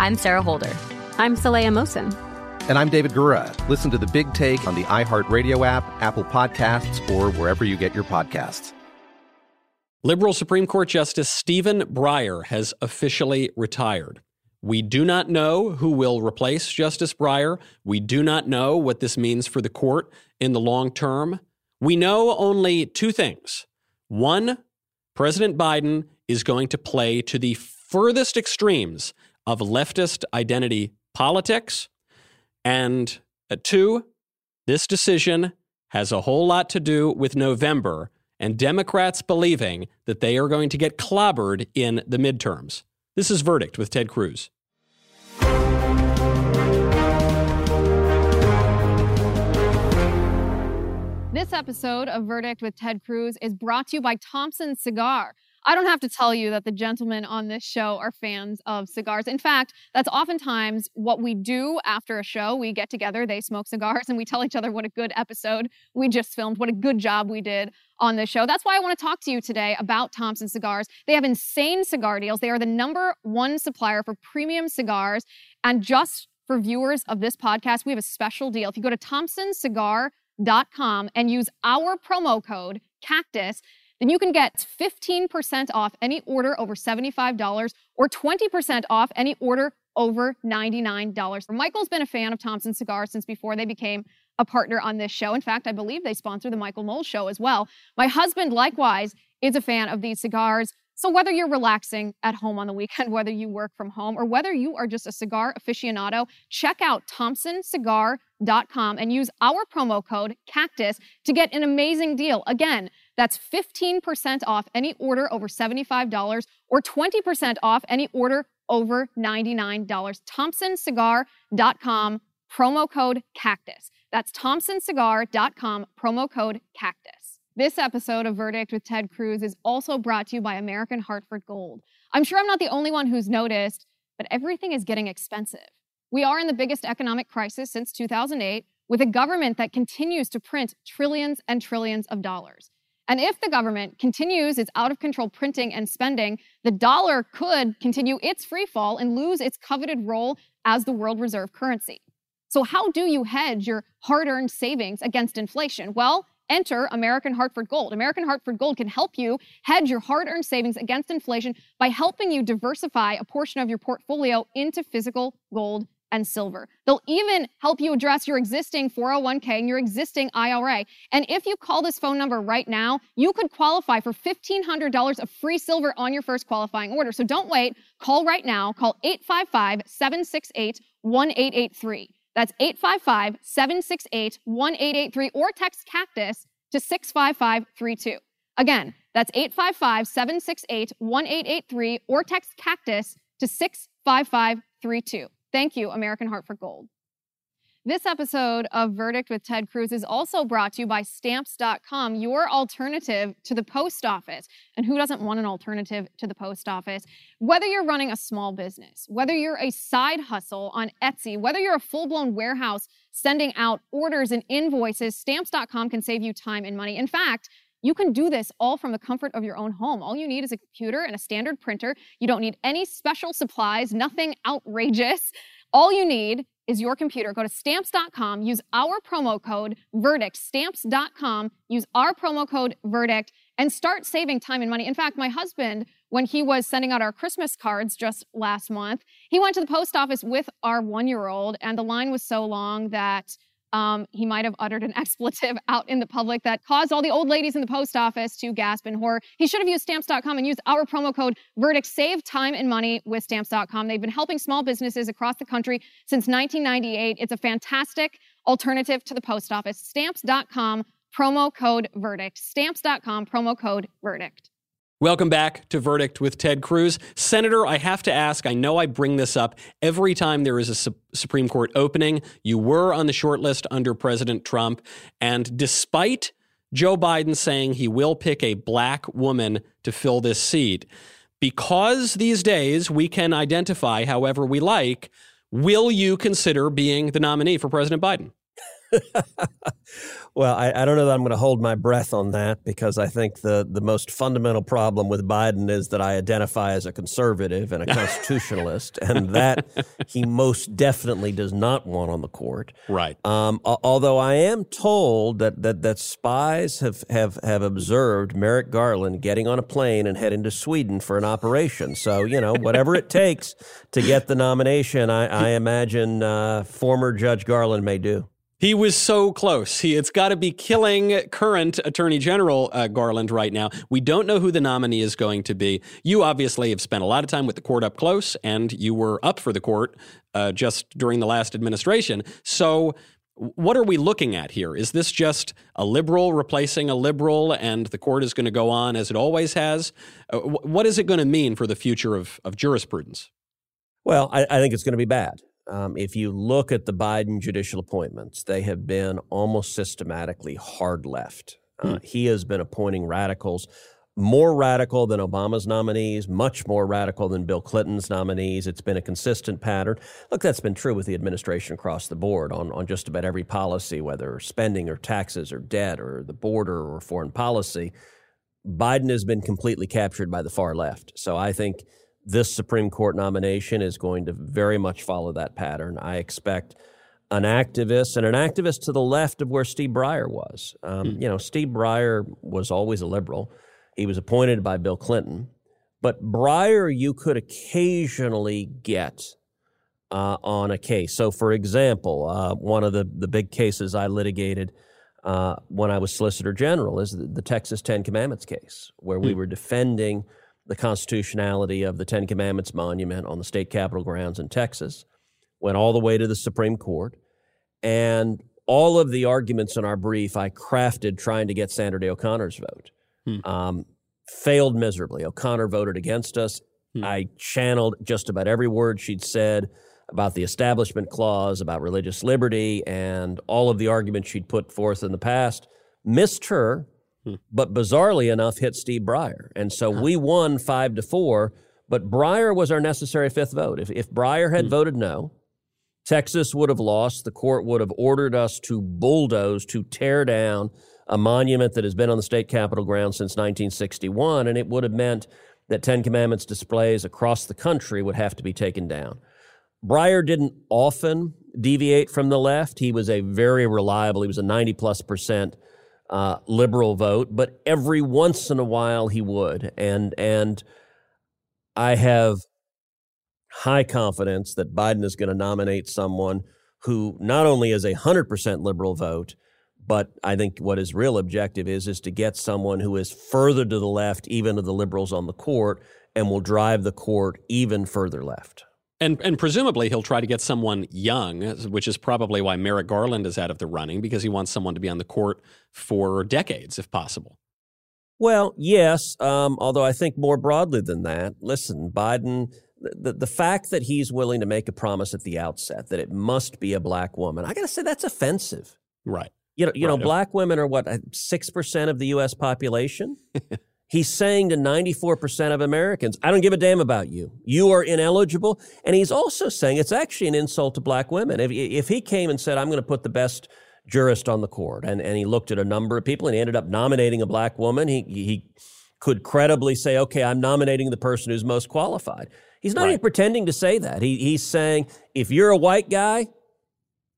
I'm Sarah Holder. I'm Saleha Mohsin. And I'm David Gura. Listen to the big take on the iHeartRadio app, Apple Podcasts, or wherever you get your podcasts. Liberal Supreme Court Justice Stephen Breyer has officially retired. We do not know who will replace Justice Breyer. We do not know what this means for the court in the long term. We know only two things. One, President Biden is going to play to the furthest extremes of leftist identity politics. And uh, two, this decision has a whole lot to do with November and Democrats believing that they are going to get clobbered in the midterms. This is Verdict with Ted Cruz. This episode of Verdict with Ted Cruz is brought to you by Thompson Cigar. I don't have to tell you that the gentlemen on this show are fans of cigars. In fact, that's oftentimes what we do after a show. We get together, they smoke cigars, and we tell each other what a good episode we just filmed, what a good job we did on this show. That's why I want to talk to you today about Thompson Cigars. They have insane cigar deals. They are the number one supplier for premium cigars. And just for viewers of this podcast, we have a special deal. If you go to thompsoncigar.com and use our promo code CACTUS, then you can get 15% off any order over $75 or 20% off any order over $99. Michael's been a fan of Thompson Cigars since before they became a partner on this show. In fact, I believe they sponsor the Michael Knowles show as well. My husband, likewise, is a fan of these cigars. So whether you're relaxing at home on the weekend, whether you work from home, or whether you are just a cigar aficionado, check out thompsoncigar.com and use our promo code CACTUS to get an amazing deal. Again, that's 15% off any order over $75 or 20% off any order over $99. ThompsonCigar.com, promo code CACTUS. That's ThompsonCigar.com, promo code CACTUS. This episode of Verdict with Ted Cruz is also brought to you by American Hartford Gold. I'm sure I'm not the only one who's noticed, but everything is getting expensive. We are in the biggest economic crisis since 2008 with a government that continues to print trillions and trillions of dollars. And if the government continues its out of control printing and spending, the dollar could continue its free fall and lose its coveted role as the world reserve currency. So, how do you hedge your hard earned savings against inflation? Well, enter American Hartford Gold. American Hartford Gold can help you hedge your hard earned savings against inflation by helping you diversify a portion of your portfolio into physical gold and silver. They'll even help you address your existing 401k and your existing IRA. And if you call this phone number right now, you could qualify for $1,500 of free silver on your first qualifying order. So don't wait. Call right now. Call 855 768 1883. That's 855 768 1883 or text cactus to 65532. Again, that's 855 768 1883 or text cactus to 65532. Thank you, American Hartford Gold. This episode of Verdict with Ted Cruz is also brought to you by Stamps.com, your alternative to the post office. And who doesn't want an alternative to the post office? Whether you're running a small business, whether you're a side hustle on Etsy, whether you're a full blown warehouse sending out orders and invoices, Stamps.com can save you time and money. In fact, you can do this all from the comfort of your own home. All you need is a computer and a standard printer. You don't need any special supplies, nothing outrageous. All you need is your computer. Go to stamps.com, use our promo code VERDICT, stamps.com, use our promo code VERDICT, and start saving time and money. In fact, my husband, when he was sending out our Christmas cards just last month, he went to the post office with our one year old, and the line was so long that um, he might have uttered an expletive out in the public that caused all the old ladies in the post office to gasp in horror. He should have used stamps.com and used our promo code verdict. Save time and money with stamps.com. They've been helping small businesses across the country since 1998. It's a fantastic alternative to the post office. Stamps.com, promo code verdict. Stamps.com, promo code verdict. Welcome back to Verdict with Ted Cruz. Senator, I have to ask, I know I bring this up every time there is a su- Supreme Court opening. You were on the short list under President Trump. And despite Joe Biden saying he will pick a black woman to fill this seat, because these days we can identify however we like, will you consider being the nominee for President Biden? well, I, I, don't know that I'm going to hold my breath on that because I think the, the most fundamental problem with Biden is that I identify as a conservative and a constitutionalist, and that he most definitely does not want on the court. Right. Um, although I am told that, that, that spies have, have, have observed Merrick Garland getting on a plane and heading to Sweden for an operation. So, you know, whatever it takes to get the nomination, I, I imagine uh, former Judge Garland may do. He was so close. He, it's got to be killing current Attorney General uh, Garland right now. We don't know who the nominee is going to be. You obviously have spent a lot of time with the court up close, and you were up for the court uh, just during the last administration. So, what are we looking at here? Is this just a liberal replacing a liberal, and the court is going to go on as it always has? Uh, what is it going to mean for the future of, of jurisprudence? Well, I, I think it's going to be bad. Um, if you look at the Biden judicial appointments, they have been almost systematically hard left. Uh, hmm. He has been appointing radicals, more radical than Obama's nominees, much more radical than Bill Clinton's nominees. It's been a consistent pattern. Look, that's been true with the administration across the board on, on just about every policy, whether spending or taxes or debt or the border or foreign policy. Biden has been completely captured by the far left. So I think this Supreme Court nomination is going to very much follow that pattern. I expect an activist and an activist to the left of where Steve Breyer was. Um, mm. You know, Steve Breyer was always a liberal. He was appointed by Bill Clinton. But Breyer, you could occasionally get uh, on a case. So, for example, uh, one of the, the big cases I litigated uh, when I was Solicitor General is the, the, Texas Ten Commandments case, where we mm. were defending – the constitutionality of the Ten Commandments monument on the state capitol grounds in Texas, went all the way to the Supreme Court. And all of the arguments in our brief I crafted trying to get Sandra Day O'Connor's vote. Hmm. Um, failed miserably. O'Connor voted against us. Hmm. I channeled just about every word she'd said about the Establishment Clause, about religious liberty, and all of the arguments she'd put forth in the past. Missed her Hmm. but bizarrely enough hit Steve Breyer. And so we won five to four, but Breyer was our necessary fifth vote. If, if Breyer had hmm. voted no, Texas would have lost. The court would have ordered us to bulldoze, to tear down a monument that has been on the state capitol grounds since 1961, and it would have meant that Ten Commandments displays across the country would have to be taken down. Breyer didn't often deviate from the left. He was a very reliable, he was a 90 plus percent uh, liberal vote, but every once in a while he would. And and I have high confidence that Biden is going to nominate someone who not only is a 100% liberal vote, but I think what his real objective is is to get someone who is further to the left, even of the liberals on the court, and will drive the court even further left. And and presumably he'll try to get someone young, which is probably why Merrick Garland is out of the running because he wants someone to be on the court for decades, if possible. Well, yes, um, although I think more broadly than that. Listen, Biden, the, the fact that he's willing to make a promise at the outset that it must be a black woman, I got to say that's offensive. Right. You know, you right. know, black women are what six percent of the U.S. population. He's saying to 94% of Americans, I don't give a damn about you. You are ineligible. And he's also saying it's actually an insult to black women. If, if he came and said, I'm going to put the best jurist on the court, and, and he looked at a number of people and he ended up nominating a black woman, he, he could credibly say, okay, I'm nominating the person who's most qualified. He's not right. even pretending to say that. He, he's saying, if you're a white guy,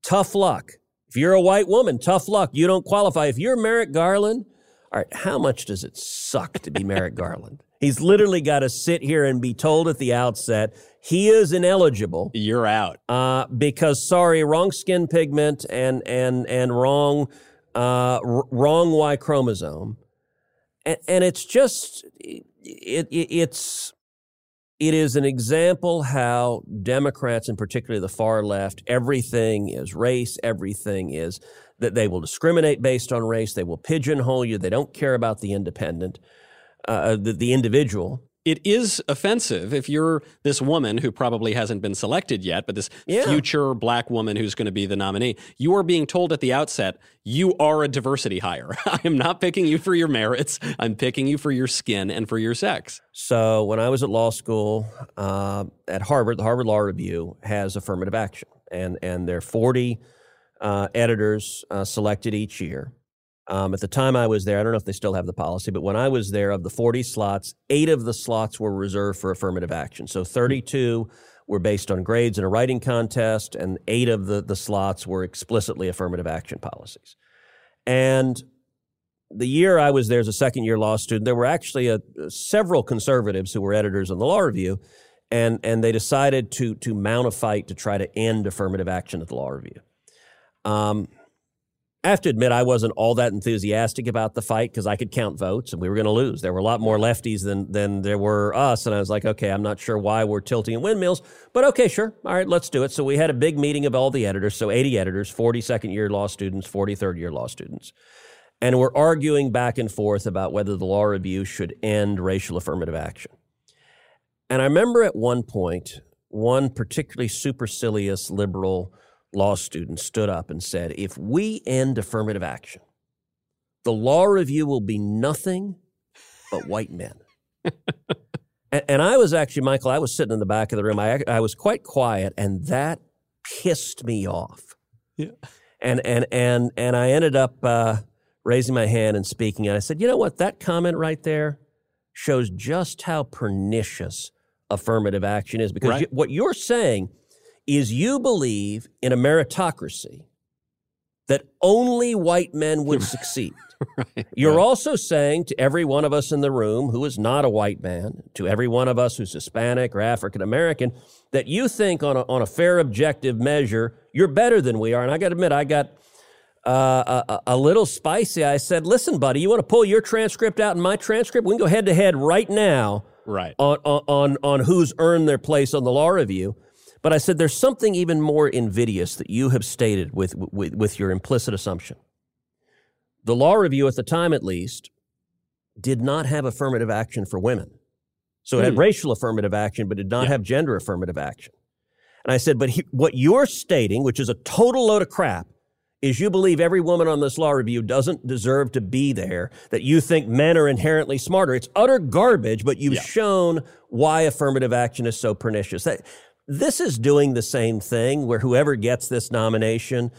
tough luck. If you're a white woman, tough luck. You don't qualify. If you're Merrick Garland, all right, how much does it suck to be Merrick Garland? He's literally got to sit here and be told at the outset he is ineligible. You're out uh, because sorry, wrong skin pigment and and and wrong uh, r- wrong Y chromosome, and, and it's just it, it, it's it is an example how Democrats, and particularly the far left, everything is race, everything is that they will discriminate based on race. They will pigeonhole you. They don't care about the independent, uh, uh, the, the individual. It is offensive if you're this woman who probably hasn't been selected yet, but this yeah. future black woman who's going to be the nominee. You are being told at the outset, you are a diversity hire. I am not picking you for your merits. I'm picking you for your skin and for your sex. So when I was at law school uh, at Harvard, the Harvard Law Review has affirmative action, and and there are 40 uh, editors uh, selected each year. Um, at the time I was there, I don't know if they still have the policy, but when I was there, of the 40 slots, eight of the slots were reserved for affirmative action. So 32 were based on grades in a writing contest, and eight of the, the slots were explicitly affirmative action policies. And the year I was there as a second year law student, there were actually a, several conservatives who were editors in the law review, and, and they decided to, to mount a fight to try to end affirmative action at the law review. Um, I have to admit, I wasn't all that enthusiastic about the fight because I could count votes and we were going to lose. There were a lot more lefties than, than there were us. And I was like, okay, I'm not sure why we're tilting at windmills, but okay, sure. All right, let's do it. So we had a big meeting of all the editors. So 80 editors, 40 second year law students, 40 third year law students. And we're arguing back and forth about whether the law review should end racial affirmative action. And I remember at one point, one particularly supercilious liberal law student stood up and said, If we end affirmative action, the law review will be nothing but white men. and, and, I was actually, Michael, I was sitting in the back of the room. I, I was quite quiet, and that pissed me off. Yeah. And, and, and, and I ended up uh, raising my hand and speaking. And I said, You know what? That comment right there shows just how pernicious affirmative action is because right. you, what you're saying is you believe in a meritocracy that only white men would succeed. right, You're right. also saying to every one of us in the room who is not a white man, to every one of us who's Hispanic or African American, that you think on a, on a fair objective measure, you're better than we are. And I got to admit, I got uh, a, a, little spicy. I said, listen, buddy, you want to pull your transcript out and my transcript? We can go head to head right now right. on, on, on who's earned their place on the law review. But I said there's something even more invidious that you have stated with, with, with your implicit assumption. The law review, at the time at least, did not have affirmative action for women. So it had Hmm. racial affirmative action, but did not Yeah. have gender affirmative action. And I said, but he, what you're stating, which is a total load of crap, is you believe every woman on this law review doesn't deserve to be there, that you think men are inherently smarter. It's utter garbage, but you've Yeah. shown why affirmative action is so pernicious. That, this is doing the same thing where whoever gets this nomination,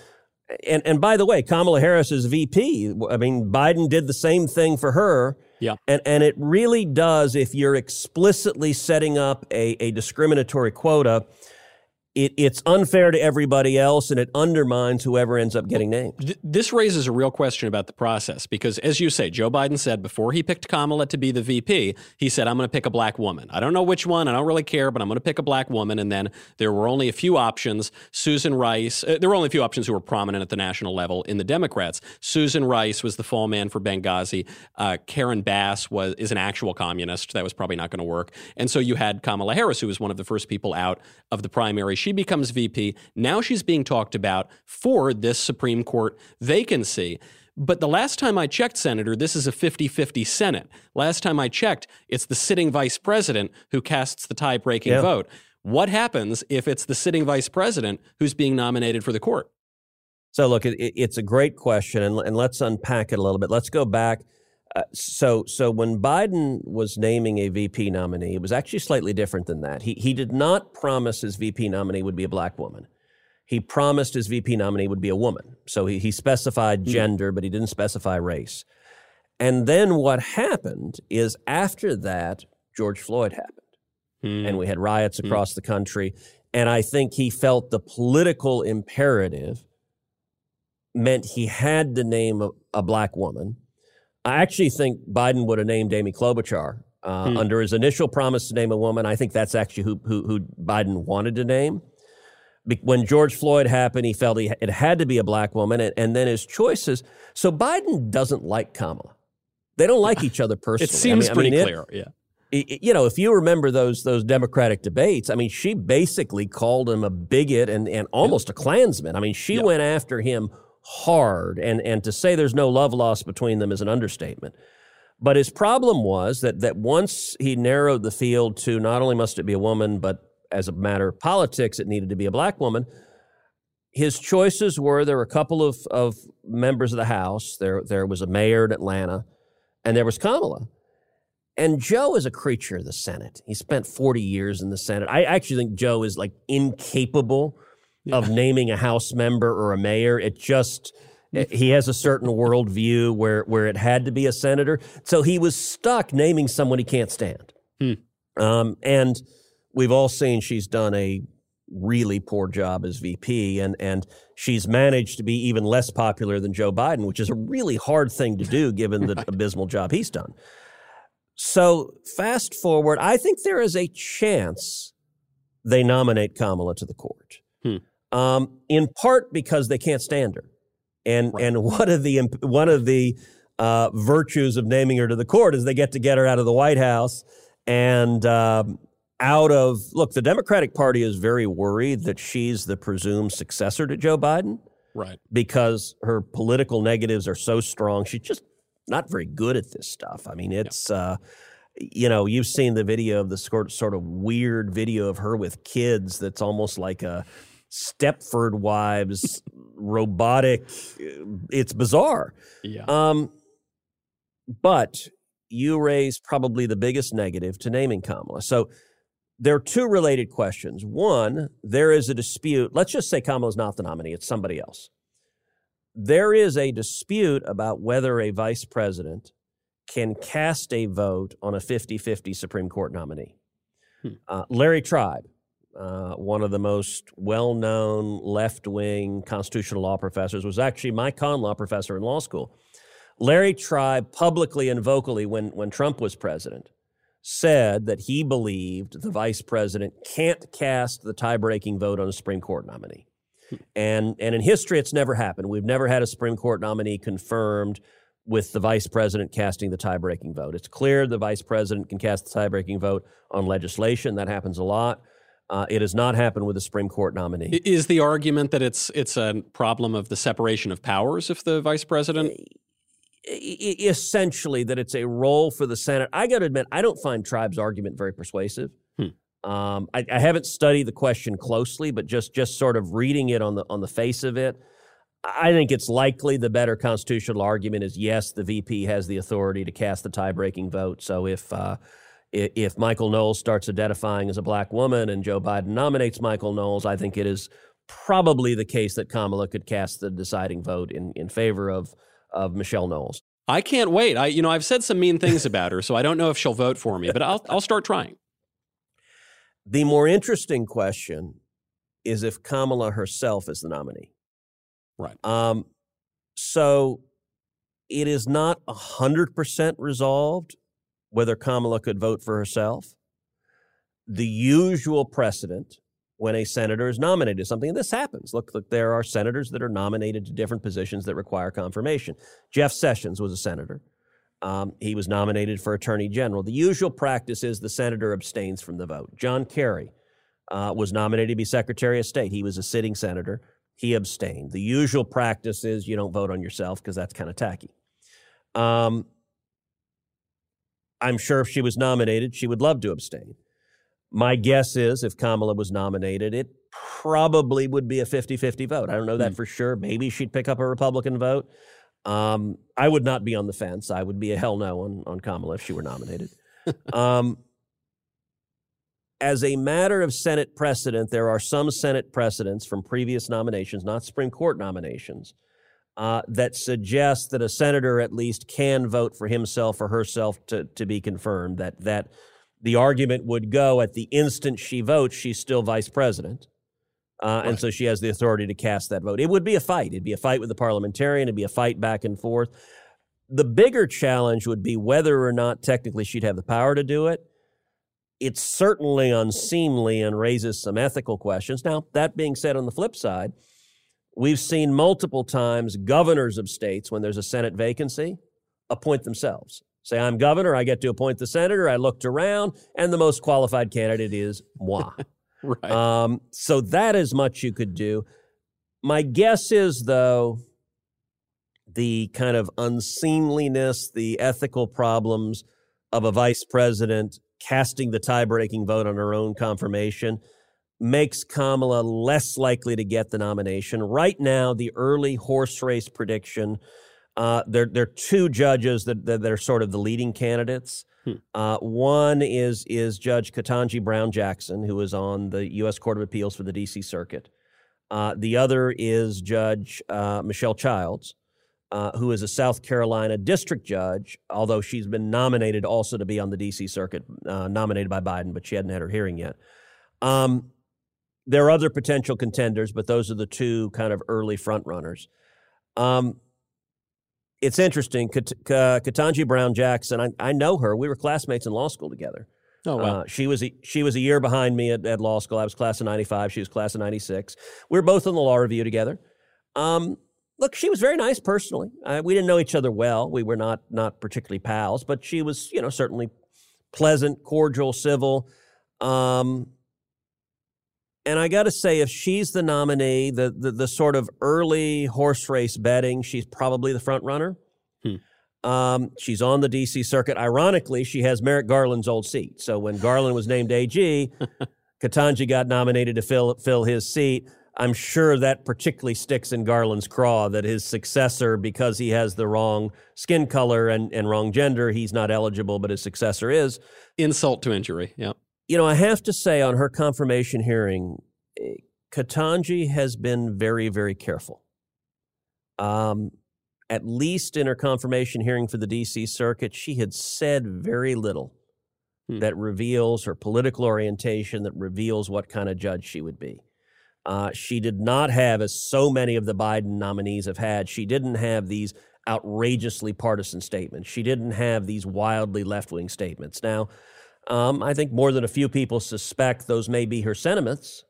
and, and by the way, Kamala Harris is VP. I mean, Biden did the same thing for her. Yeah. And, and it really does, if you're explicitly setting up a, a discriminatory quota, it, it's unfair to everybody else and it undermines whoever ends up getting named. This raises a real question about the process because, as you say, Joe Biden said before he picked Kamala to be the VP, he said, I'm going to pick a black woman. I don't know which one, I don't really care, but I'm going to pick a black woman. And then there were only a few options. Susan Rice, uh, there were only a few options who were prominent at the national level in the Democrats. Susan Rice was the fall man for Benghazi. Uh, Karen Bass was is an actual communist. That was probably not going to work. And so you had Kamala Harris, who was one of the first people out of the primary she becomes VP. Now she's being talked about for this Supreme Court vacancy. But the last time I checked, Senator, this is a 50 50 Senate. Last time I checked, it's the sitting vice president who casts the tie breaking yeah. vote. What happens if it's the sitting vice president who's being nominated for the court? So, look, it, it's a great question, and, and let's unpack it a little bit. Let's go back uh, so, so when Biden was naming a VP nominee, it was actually slightly different than that. He, he did not promise his VP nominee would be a black woman. He promised his VP nominee would be a woman. So he, he specified hmm. gender, but he didn't specify race. And then what happened is after that, George Floyd happened. Mm. And we had riots hmm. across the country. And I think he felt the political imperative meant he had to name a, a black woman I actually think Biden would have named Amy Klobuchar uh, hmm. under his initial promise to name a woman. I think that's actually who, who, who Biden wanted to name. Be- when George Floyd happened, he felt he, it had to be a black woman, and, and then his choices. So Biden doesn't like Kamala. They don't like each other personally. it seems I mean, pretty I mean, clear. It, yeah. You know, if you remember those those Democratic debates, I mean, she basically called him a bigot and, and almost a Klansman. I mean, she yeah. went after him hard, and, and to say there's no love lost between them is an understatement. But his problem was that, that once he narrowed the field to not only must it be a woman, but as a matter of politics, it needed to be a black woman. His choices were there were a couple of, of members of the House. There, there was a mayor in Atlanta, and there was Kamala. And Joe is a creature of the Senate. He spent 40 years in the Senate. I actually think Joe is like incapable yeah. of naming a House member or a mayor. It just he has a certain worldview where where it had to be a senator. So he was stuck naming someone he can't stand. Hmm. Um, and we've all seen she's done a really poor job as VP, and and she's managed to be even less popular than Joe Biden, which is a really hard thing to do given the abysmal job he's done. So fast forward, I think there is a chance they nominate Kamala to the court. Hmm um, in part because they can't stand her. And right. and one of the one of the uh, virtues of naming her to the court is they get to get her out of the White House and um, out of look. The Democratic Party is very worried that she's the presumed successor to Joe Biden, right? Because her political negatives are so strong. She's just not very good at this stuff. I mean, it's. Uh, you know, you've seen the video of the sort sort of weird video of her with kids that's almost like a Stepford Wives, robotic. It's bizarre. Yeah. Um, but you raise probably the biggest negative to naming Kamala. So there are two related questions. One, there is a dispute. Let's just say Kamala's not the nominee, it's somebody else. There is a dispute about whether a vice president can cast a vote on a 50 50 Supreme Court nominee. Hmm. Uh, Larry Tribe, uh, one of the most well known left wing constitutional law professors, was actually my con law professor in law school. Larry Tribe publicly and vocally, when, when Trump was president, said that he believed the vice president can't cast the tie breaking vote on a Supreme Court nominee. And, and in history, it's never happened. We've never had a Supreme Court nominee confirmed with the vice president casting the tie breaking vote. It's clear the vice president can cast the tie breaking vote on legislation. That happens a lot. Uh, it has not happened with a Supreme Court nominee. Is the argument that it's it's a problem of the separation of powers if the vice president? Essentially, that it's a role for the Senate. I got to admit, I don't find Tribe's argument very persuasive. Hmm. Um, I, I, haven't studied the question closely, but just just sort of reading it on the on the face of it, I think it's likely the better constitutional argument is yes, the VP has the authority to cast the tie breaking vote. So if uh, if Michael Knowles starts identifying as a black woman and Joe Biden nominates Michael Knowles, I think it is probably the case that Kamala could cast the deciding vote in, in favor of, of Michelle Knowles. I can't wait. I, you know, I've said some mean things about her, so I don't know if she'll vote for me, but I'll, I'll start trying. The more interesting question is if Kamala herself is the nominee. Right. Um, so it is not 100% resolved whether Kamala could vote for herself. The usual precedent when a senator is nominated something, and this happens. Look, look, there are senators that are nominated to different positions that require confirmation. Jeff Sessions was a senator. Um, he was nominated for attorney general. The usual practice is the senator abstains from the vote. John Kerry uh, was nominated to be Secretary of State. He was a sitting senator. He abstained. The usual practice is you don't vote on yourself because that's kind of tacky. Um, I'm sure if she was nominated, she would love to abstain. My guess is if Kamala was nominated, it probably would be a 50 50 vote. I don't know that mm. for sure. Maybe she'd pick up a Republican vote. Um, I would not be on the fence. I would be a hell no on, on Kamala if she were nominated. um, as a matter of Senate precedent, there are some Senate precedents from previous nominations, not Supreme Court nominations, uh, that suggests that a senator at least can vote for himself or herself to, to be confirmed. That that the argument would go at the instant she votes, she's still vice president. Uh, right. And so she has the authority to cast that vote. It would be a fight. It'd be a fight with the parliamentarian. It'd be a fight back and forth. The bigger challenge would be whether or not technically she'd have the power to do it. It's certainly unseemly and raises some ethical questions. Now, that being said, on the flip side, we've seen multiple times governors of states, when there's a Senate vacancy, appoint themselves. Say, I'm governor, I get to appoint the senator. I looked around, and the most qualified candidate is moi. right. Um, so that is much you could do. My guess is, though, the kind of unseemliness, the ethical problems of a vice president casting the tie breaking vote on her own confirmation makes Kamala less likely to get the nomination. Right now, the early horse race prediction uh, there, there are two judges that, that, that, are sort of the leading candidates. Hmm. Uh, one is is Judge Ketanji Brown Jackson, who is on the U.S. Court of Appeals for the D.C. Circuit. Uh, the other is Judge uh, Michelle Childs, uh, who is a South Carolina district judge, although she's been nominated also to be on the D.C. Circuit, uh, nominated by Biden, but she hadn't had her hearing yet. Um, there are other potential contenders, but those are the two kind of early front runners. Um, it's interesting. Kat- Ketanji Brown Jackson, I, I, know her. We were classmates in law school together. Oh wow! Uh, she was a, she was a year behind me at, at law school. I was class of '95. She was class of '96. We were both in the law review together. Um, look, she was very nice personally. Uh, we didn't know each other well. We were not not particularly pals, but she was you know certainly pleasant, cordial, civil. Um, and I got to say, if she's the nominee, the, the, the sort of early horse race betting, she's probably the front runner. Hmm. Um, she's on the D.C. circuit. Ironically, she has Merrick Garland's old seat. So when Garland was named AG, Ketanji got nominated to fill fill his seat. I'm sure that particularly sticks in Garland's craw that his successor, because he has the wrong skin color and, and wrong gender, he's not eligible, but his successor is. Insult to injury. Yeah you know, I have to say on her confirmation hearing, eh, Ketanji has been very, very careful. Um, at least in her confirmation hearing for the D.C. Circuit, she had said very little hmm. that reveals her political orientation, that reveals what kind of judge she would be. Uh, she did not have, as so many of the Biden nominees have had, she didn't have these outrageously partisan statements. She didn't have these wildly left wing statements. Now, um, I think more than a few people suspect those may be her sentiments,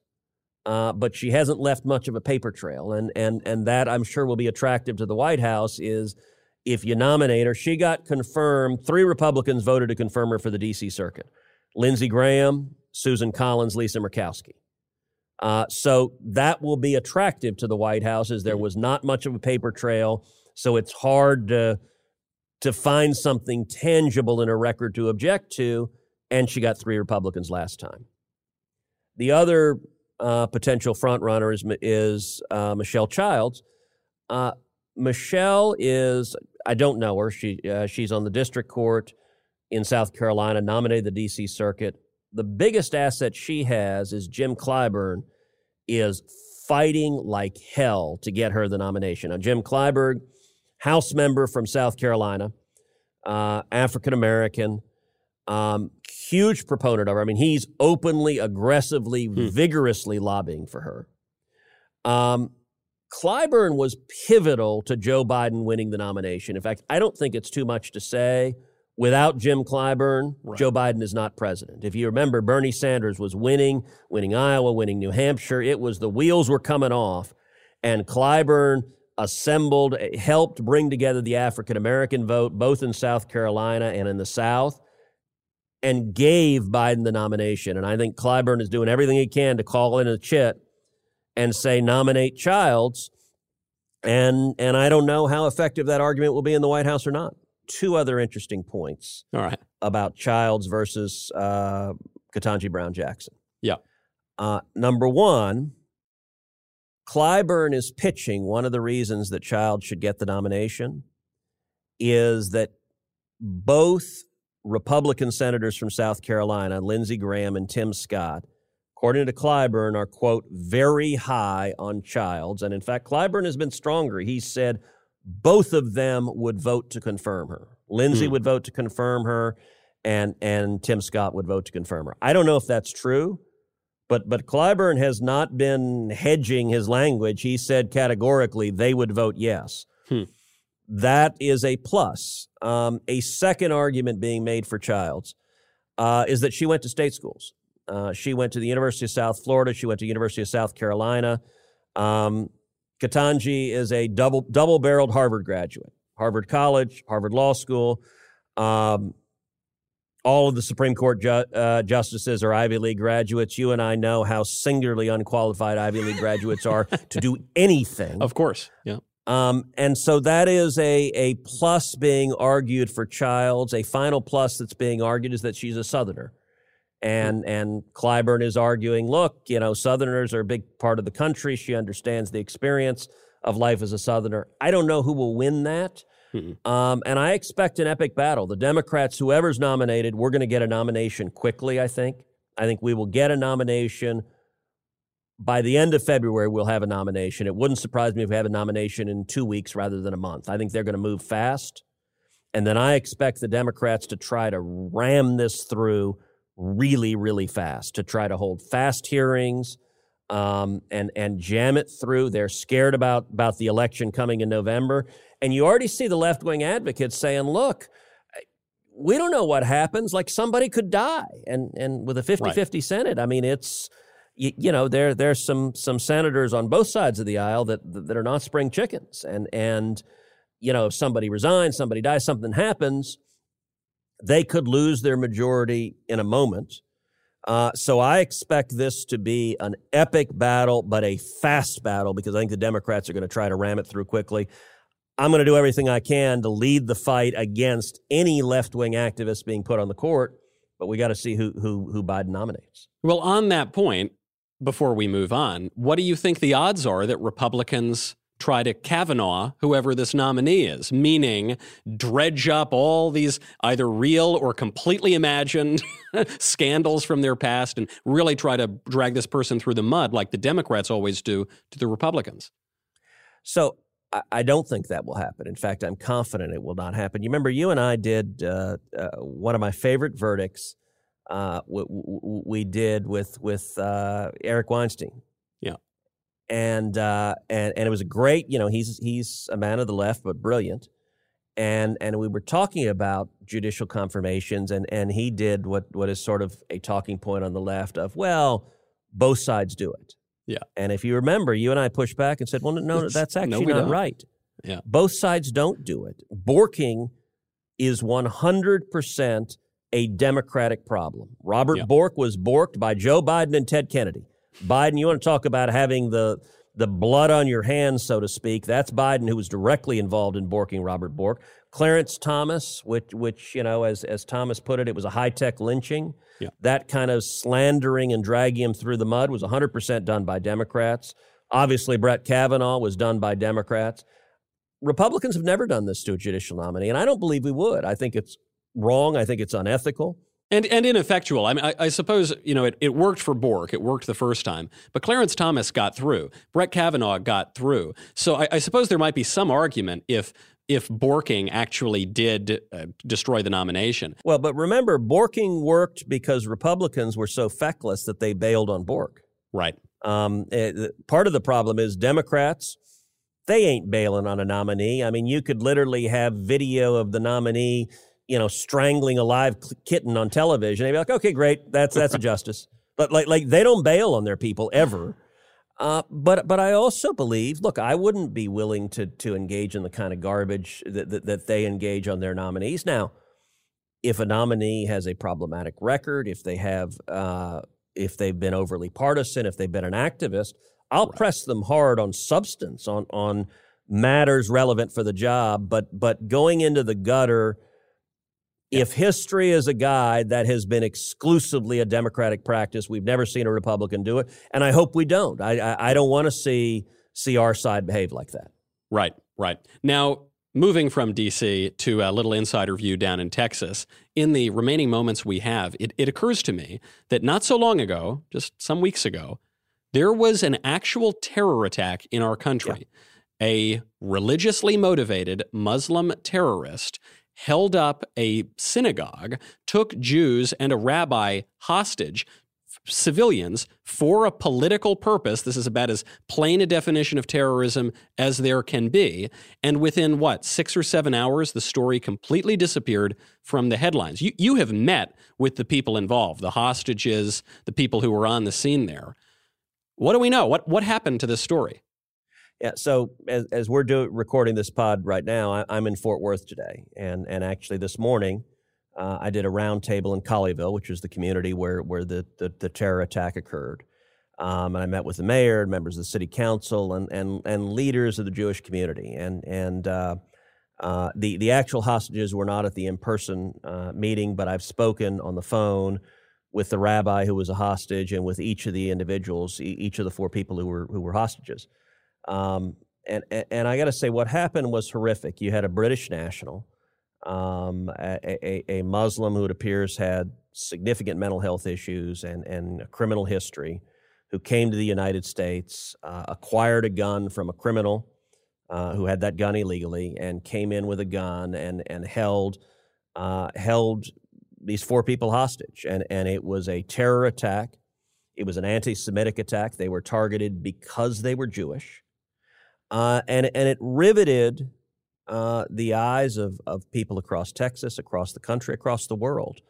uh, but she hasn't left much of a paper trail, and and and that I'm sure will be attractive to the White House. Is if you nominate her, she got confirmed. Three Republicans voted to confirm her for the D.C. Circuit: Lindsey Graham, Susan Collins, Lisa Murkowski. Uh, so that will be attractive to the White House, as there was not much of a paper trail, so it's hard to to find something tangible in a record to object to and she got three Republicans last time. The other uh, potential frontrunner is, is uh, Michelle Childs. Uh, Michelle is, I don't know her. She, uh, she's on the district court in South Carolina, nominated the D.C. Circuit. The biggest asset she has is Jim Clyburn is fighting like hell to get her the nomination. Now, Jim Clyburn, House member from South Carolina, uh, African American, um, huge proponent of her. I mean, he's openly, aggressively, hmm. vigorously lobbying for her. Um, Clyburn was pivotal to Joe Biden winning the nomination. In fact, I don't think it's too much to say. Without Jim Clyburn, right. Joe Biden is not president. If you remember, Bernie Sanders was winning, winning Iowa, winning New Hampshire. It was the wheels were coming off, and Clyburn assembled, helped bring together the African American vote, both in South Carolina and in the South, and gave Biden the nomination. And I think Clyburn is doing everything he can to call in a chit and say nominate Childs. And and I don't know how effective that argument will be in the White House or not. Two other interesting points. All right. About Childs versus uh, Ketanji Brown Jackson. Yeah. Uh, number one, Clyburn is pitching. One of the reasons that Childs should get the nomination is that both Republican senators from South Carolina, Lindsey Graham and Tim Scott, according to Clyburn, are, quote, very high on Childs. And in fact, Clyburn has been stronger. He said both of them would vote to confirm her. Lindsey hmm. would vote to confirm her, and, and Tim Scott would vote to confirm her. I don't know if that's true, but, but Clyburn has not been hedging his language. He said categorically they would vote yes. Hmm. That is a plus. Um, a second argument being made for Childs uh, is that she went to state schools. Uh, she went to the University of South Florida. She went to University of South Carolina. Um, Ketanji is a double double barreled Harvard graduate, Harvard College, Harvard Law School. Um, all of the Supreme Court ju- uh, justices are Ivy League graduates. You and I know how singularly unqualified Ivy League graduates are to do anything. Of course, yeah. Um, and so that is a, a plus being argued for Childs. A final plus that's being argued is that she's a Southerner. And and Clyburn is arguing, look, you know, Southerners are a big part of the country. She understands the experience of life as a Southerner. I don't know who will win that. Um, and I expect an epic battle. The Democrats, whoever's nominated, we're going to get a nomination quickly, I think. I think we will get a nomination by the end of February. We'll have a nomination. It wouldn't surprise me if we have a nomination in two weeks rather than a month. I think they're going to move fast. And then I expect the Democrats to try to ram this through really, really fast to try to hold fast hearings um, and and jam it through. They're scared about about the election coming in November, and you already see the left wing advocates saying, "Look." We don't know what happens. Like somebody could die, and and with a 50-50 right. Senate, I mean, it's you, you, know there there's some some senators on both sides of the aisle that that are not spring chickens, and and you know if somebody resigns, somebody dies, something happens, they could lose their majority in a moment. Uh, so I expect this to be an epic battle, but a fast battle because I think the Democrats are going to try to ram it through quickly. I'm going to do everything I can to lead the fight against any left wing activists being put on the court, but we got to see who, who, who Biden nominates. Well, on that point, before we move on, what do you think the odds are that Republicans try to Kavanaugh whoever this nominee is, meaning dredge up all these either real or completely imagined scandals from their past and really try to drag this person through the mud like the Democrats always do to the Republicans. So I don't think that will happen. In fact, I'm confident it will not happen. You remember, you and I did uh, uh, one of my favorite verdicts. Uh, we, we, did with with uh, Eric Weinstein Yeah, and uh, and and it was a great. You know, he's he's a man of the left, but brilliant. And and we were talking about judicial confirmations, and and he did what what is sort of a talking point on the left of well, both sides do it. Yeah. And if you remember, you and I pushed back and said, well, no, that's actually no, not don't. right. Yeah. Both sides don't do it. Borking is 100% a Democratic problem. Robert yeah. Bork was borked by Joe Biden and Ted Kennedy. Biden, you want to talk about having the the blood on your hands, so to speak. That's Biden, who was directly involved in borking Robert Bork. Clarence Thomas, which, which you know, as as Thomas put it, it was a high tech lynching. Yeah. That kind of slandering and dragging him through the mud was 100% done by Democrats. Obviously, Brett Kavanaugh was done by Democrats. Republicans have never done this to a judicial nominee, and I don't believe we would. I think it's wrong. I think it's unethical. And, and ineffectual. I mean, I, I, suppose, you know, it, it worked for Bork. It worked the first time. But Clarence Thomas got through. Brett Kavanaugh got through. So I, I suppose there might be some argument if if Borking actually did uh, destroy the nomination. Well, but remember, Borking worked because Republicans were so feckless that they bailed on Bork. Right. Um, it, eh, part of the problem is Democrats, they ain't bailing on a nominee. I mean, you could literally have video of the nominee, you know, strangling a live kitten on television. They'd be like, okay, great, that's that's a justice. But like like they don't bail on their people ever. Uh, but but I also believe, look, I wouldn't be willing to to engage in the kind of garbage that, that, that they engage on their nominees. Now, if a nominee has a problematic record, if they have uh, if they've been overly partisan, if they've been an activist, I'll right. press them hard on substance, on on matters relevant for the job. But but going into the gutter if history is a guide that has been exclusively a Democratic practice, we've never seen a Republican do it, and I hope we don't. I, I, I don't want to see see our side behave like that. Right, right. Now, moving from D.C. to a little insider view down in Texas, in the remaining moments we have, it, it occurs to me that not so long ago, just some weeks ago, there was an actual terror attack in our country. Yeah. A religiously motivated Muslim terrorist held up a synagogue, took Jews and a rabbi hostage, civilians, for a political purpose. This is about as plain a definition of terrorism as there can be. And within what, six or seven hours, the story completely disappeared from the headlines. You, you have met with the people involved, the hostages, the people who were on the scene there. What do we know? What, what happened to this story? Yeah. So as, as we're do, recording this pod right now, I, am in Fort Worth today, and and actually this morning, uh, I did a roundtable in Colleyville, which is the community where where the the, the terror attack occurred. Um, and I met with the mayor, and members of the city council, and and and leaders of the Jewish community. And and uh, uh, the the actual hostages were not at the in person uh, meeting, but I've spoken on the phone with the rabbi who was a hostage and with each of the individuals, each of the four people who were who were hostages. Um, and, and I got to say, what happened was horrific. You had a British national, um, a, a, a, Muslim who it appears had significant mental health issues and, and a criminal history, who came to the United States, uh, acquired a gun from a criminal uh, who had that gun illegally, and came in with a gun and, and held, uh, held these four people hostage. And, and it was a terror attack. It was an anti Semitic attack. They were targeted because they were Jewish. Uh, and, and it riveted uh, the eyes of, of people across Texas, across the country, across the world.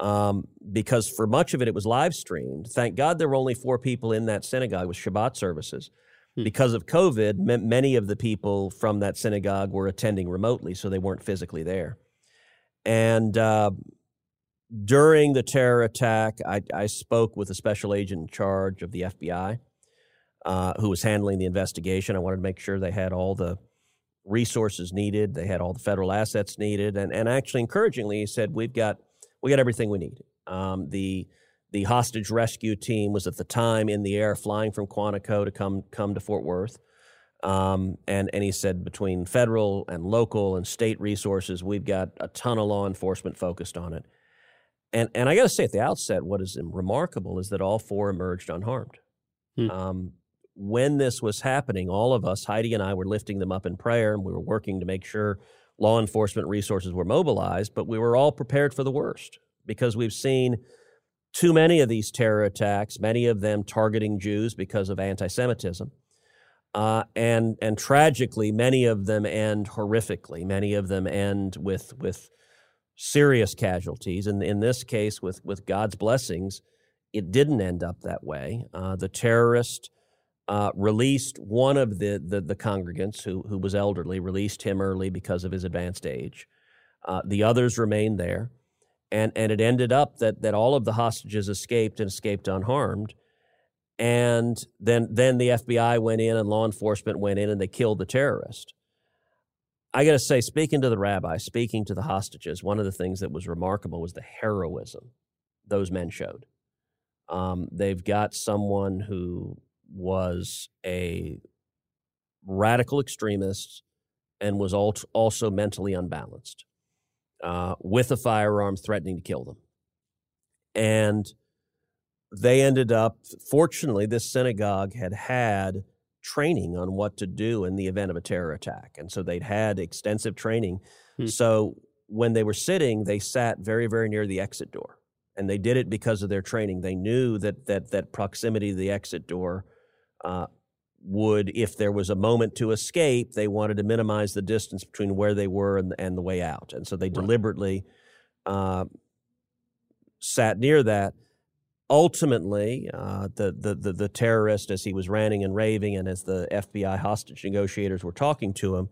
Um, because for much of it, it was live streamed. Thank God there were only four people in that synagogue with Shabbat services. Hmm. Because of COVID, m- many of the people from that synagogue were attending remotely, so they weren't physically there. And uh, during the terror attack, I, I spoke with a special agent in charge of the FBI uh, who was handling the investigation. I wanted to make sure they had all the resources needed, they had all the federal assets needed, and, and actually, encouragingly, he said, "We've got we got everything we need." Um, the the hostage rescue team was at the time in the air, flying from Quantico to come come to Fort Worth. Um, and and he said between federal and local and state resources, we've got a ton of law enforcement focused on it. And and I got to say at the outset, what is remarkable is that all four emerged unharmed. Hmm. Um, when this was happening, all of us, Heidi and I, were lifting them up in prayer and we were working to make sure law enforcement resources were mobilized, but we were all prepared for the worst because we've seen too many of these terror attacks, many of them targeting Jews because of anti Semitism. Uh, and and tragically, many of them end horrifically. Many of them end with with serious casualties. And in this case, with with God's blessings, it didn't end up that way. Uh, the terrorist uh, released one of the, the, the, congregants who, who was elderly, released him early because of his advanced age. Uh, the others remained there. And, and it ended up that, that all of the hostages escaped and escaped unharmed. And then, then the FBI went in and law enforcement went in and they killed the terrorist. I got to say, speaking to the rabbi, speaking to the hostages, one of the things that was remarkable was the heroism those men showed. Um, they've got someone who was a radical extremist and was also mentally unbalanced uh, with a firearm threatening to kill them. And they ended up, fortunately, this synagogue had had training on what to do in the event of a terror attack. And so they'd had extensive training. Hmm. So when they were sitting, they sat very, very near the exit door. And they did it because of their training. They knew that that that proximity to the exit door uh, would, if there was a moment to escape, they wanted to minimize the distance between where they were and, and the way out. And so they deliberately uh, sat near that. Ultimately, uh, the, the, the, the terrorist, as he was ranting and raving, and as the FBI hostage negotiators were talking to him,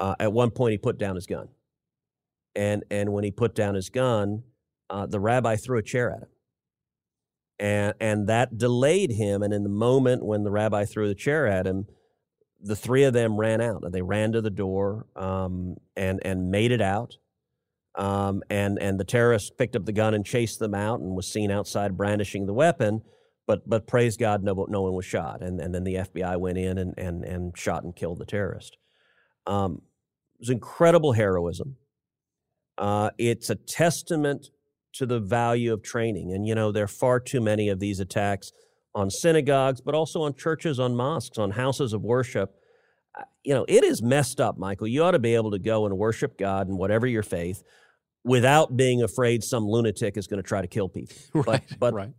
uh, at one point he put down his gun. And, and when he put down his gun, uh, the rabbi threw a chair at him and and that delayed him. And in the moment when the rabbi threw the chair at him, the three of them ran out and they ran to the door um, and and made it out. Um, and and the terrorist picked up the gun and chased them out and was seen outside brandishing the weapon. But but praise God, no no one was shot. And and then the FBI went in and and and shot and killed the terrorist. Um, it was incredible heroism. Uh, it's a testament to the value of training. And, you know, there are far too many of these attacks on synagogues, but also on churches, on mosques, on houses of worship. Uh, you know, it is messed up, Michael. You ought to be able to go and worship God and whatever your faith without being afraid some lunatic is going to try to kill people. Right, but, but right.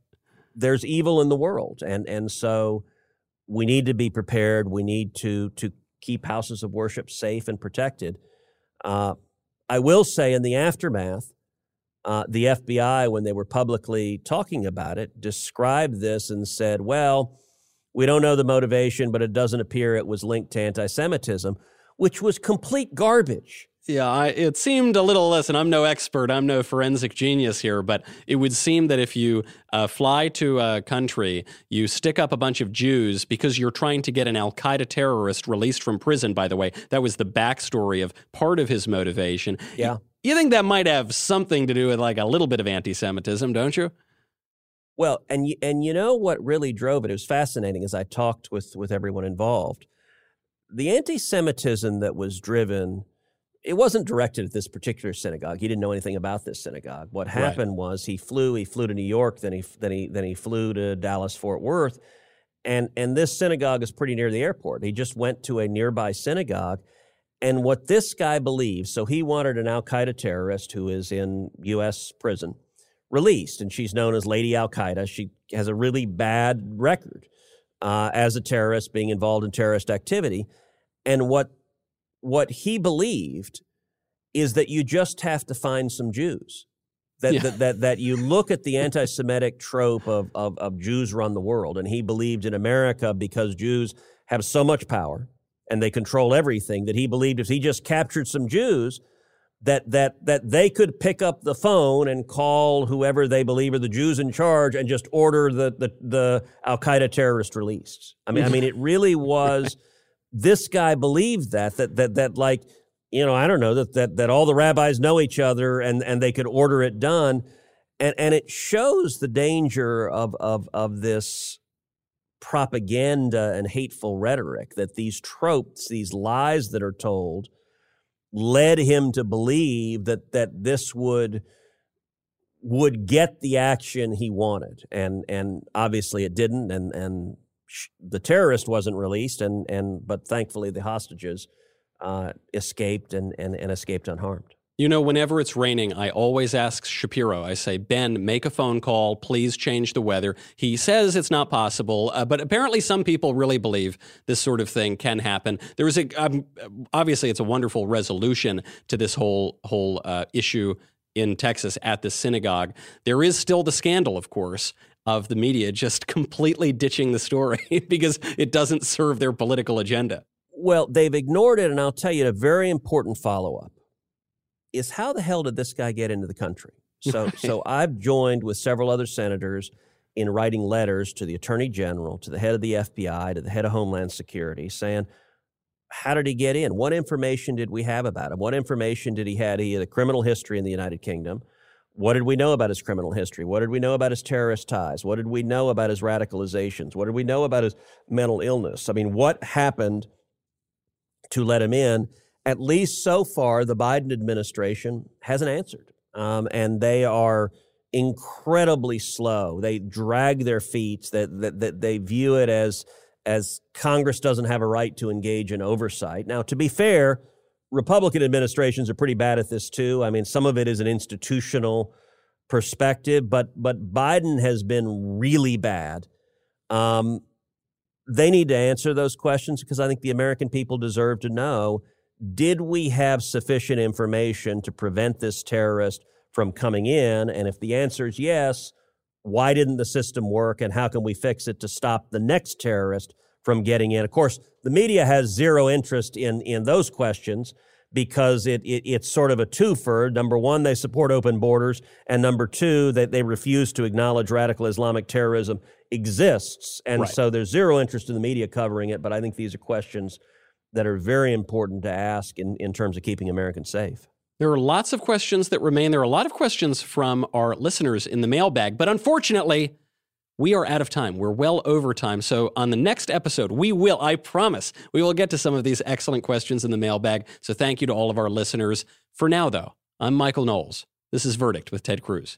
there's evil in the world. And, and so we need to be prepared. We need to, to keep houses of worship safe and protected. Uh, I will say in the aftermath, uh, the FBI, when they were publicly talking about it, described this and said, well, we don't know the motivation, but it doesn't appear it was linked to anti Semitism, which was complete garbage. Yeah, I, it seemed a little. Listen, I'm no expert. I'm no forensic genius here, but it would seem that if you uh, fly to a country, you stick up a bunch of Jews because you're trying to get an Al Qaeda terrorist released from prison. By the way, that was the backstory of part of his motivation. Yeah, you think that might have something to do with like a little bit of anti-Semitism, don't you? Well, and you, and you know what really drove it? It was fascinating as I talked with with everyone involved. The anti-Semitism that was driven, it wasn't directed at this particular synagogue. He didn't know anything about this synagogue. What happened right. was he flew. He flew to New York, then he then he then he flew to Dallas Fort Worth, and and this synagogue is pretty near the airport. He just went to a nearby synagogue and what this guy believes, so he wanted an Al Qaeda terrorist who is in U.S. prison released, and she's known as Lady Al Qaeda. She has a really bad record uh, as a terrorist, being involved in terrorist activity. And what what he believed is that you just have to find some Jews. That, yeah. that, that, that you look at the anti Semitic trope of, of, of Jews run the world. And he believed in America because Jews have so much power and they control everything that he believed if he just captured some Jews that that that they could pick up the phone and call whoever they believe are the Jews in charge and just order the the, the Al Qaeda terrorist released. I mean, I mean, it really was. This guy believed that that that that like you know I don't know that that that all the rabbis know each other and and they could order it done, and and it shows the danger of of of this propaganda and hateful rhetoric, that these tropes, these lies that are told, led him to believe that that this would would get the action he wanted, and and obviously it didn't, and and the terrorist wasn't released, and and but thankfully the hostages uh, escaped and, and and escaped unharmed. You know, whenever it's raining, I always ask Shapiro, I say, Ben, make a phone call. Please change the weather. He says it's not possible, uh, but apparently some people really believe this sort of thing can happen. There is a, um, obviously, it's a wonderful resolution to this whole, whole uh, issue in Texas at the synagogue. There is still the scandal, of course, of the media just completely ditching the story because it doesn't serve their political agenda. Well, they've ignored it, and I'll tell you a very important follow up is how the hell did this guy get into the country? So, so I've joined with several other senators in writing letters to the attorney general, to the head of the FBI, to the head of Homeland Security, saying, how did he get in? What information did we have about him? What information did he have? He had a criminal history in the United Kingdom. What did we know about his criminal history? What did we know about his terrorist ties? What did we know about his radicalizations? What did we know about his mental illness? I mean, what happened to let him in? At least so far, the Biden administration hasn't answered. Um, and they are incredibly slow. They drag their feet, that, that, they view it as, as Congress doesn't have a right to engage in oversight. Now, to be fair, Republican administrations are pretty bad at this too. I mean, some of it is an institutional perspective, but but Biden has been really bad. Um, they need to answer those questions because I think the American people deserve to know: Did we have sufficient information to prevent this terrorist from coming in? And if the answer is yes, why didn't the system work, and how can we fix it to stop the next terrorist from getting in? Of course, the media has zero interest in in those questions because it, it, it's sort of a twofer. Number one, they support open borders, and number two, that they, they refuse to acknowledge radical Islamic terrorism exists, and right. so there's zero interest in the media covering it. But I think these are questions that are very important to ask in, in terms of keeping Americans safe. There are lots of questions that remain. There are a lot of questions from our listeners in the mailbag, but unfortunately, we are out of time. We're well over time. So, on the next episode, we will, I promise, we will get to some of these excellent questions in the mailbag. So, thank you to all of our listeners. For now, though, I'm Michael Knowles. This is Verdict with Ted Cruz.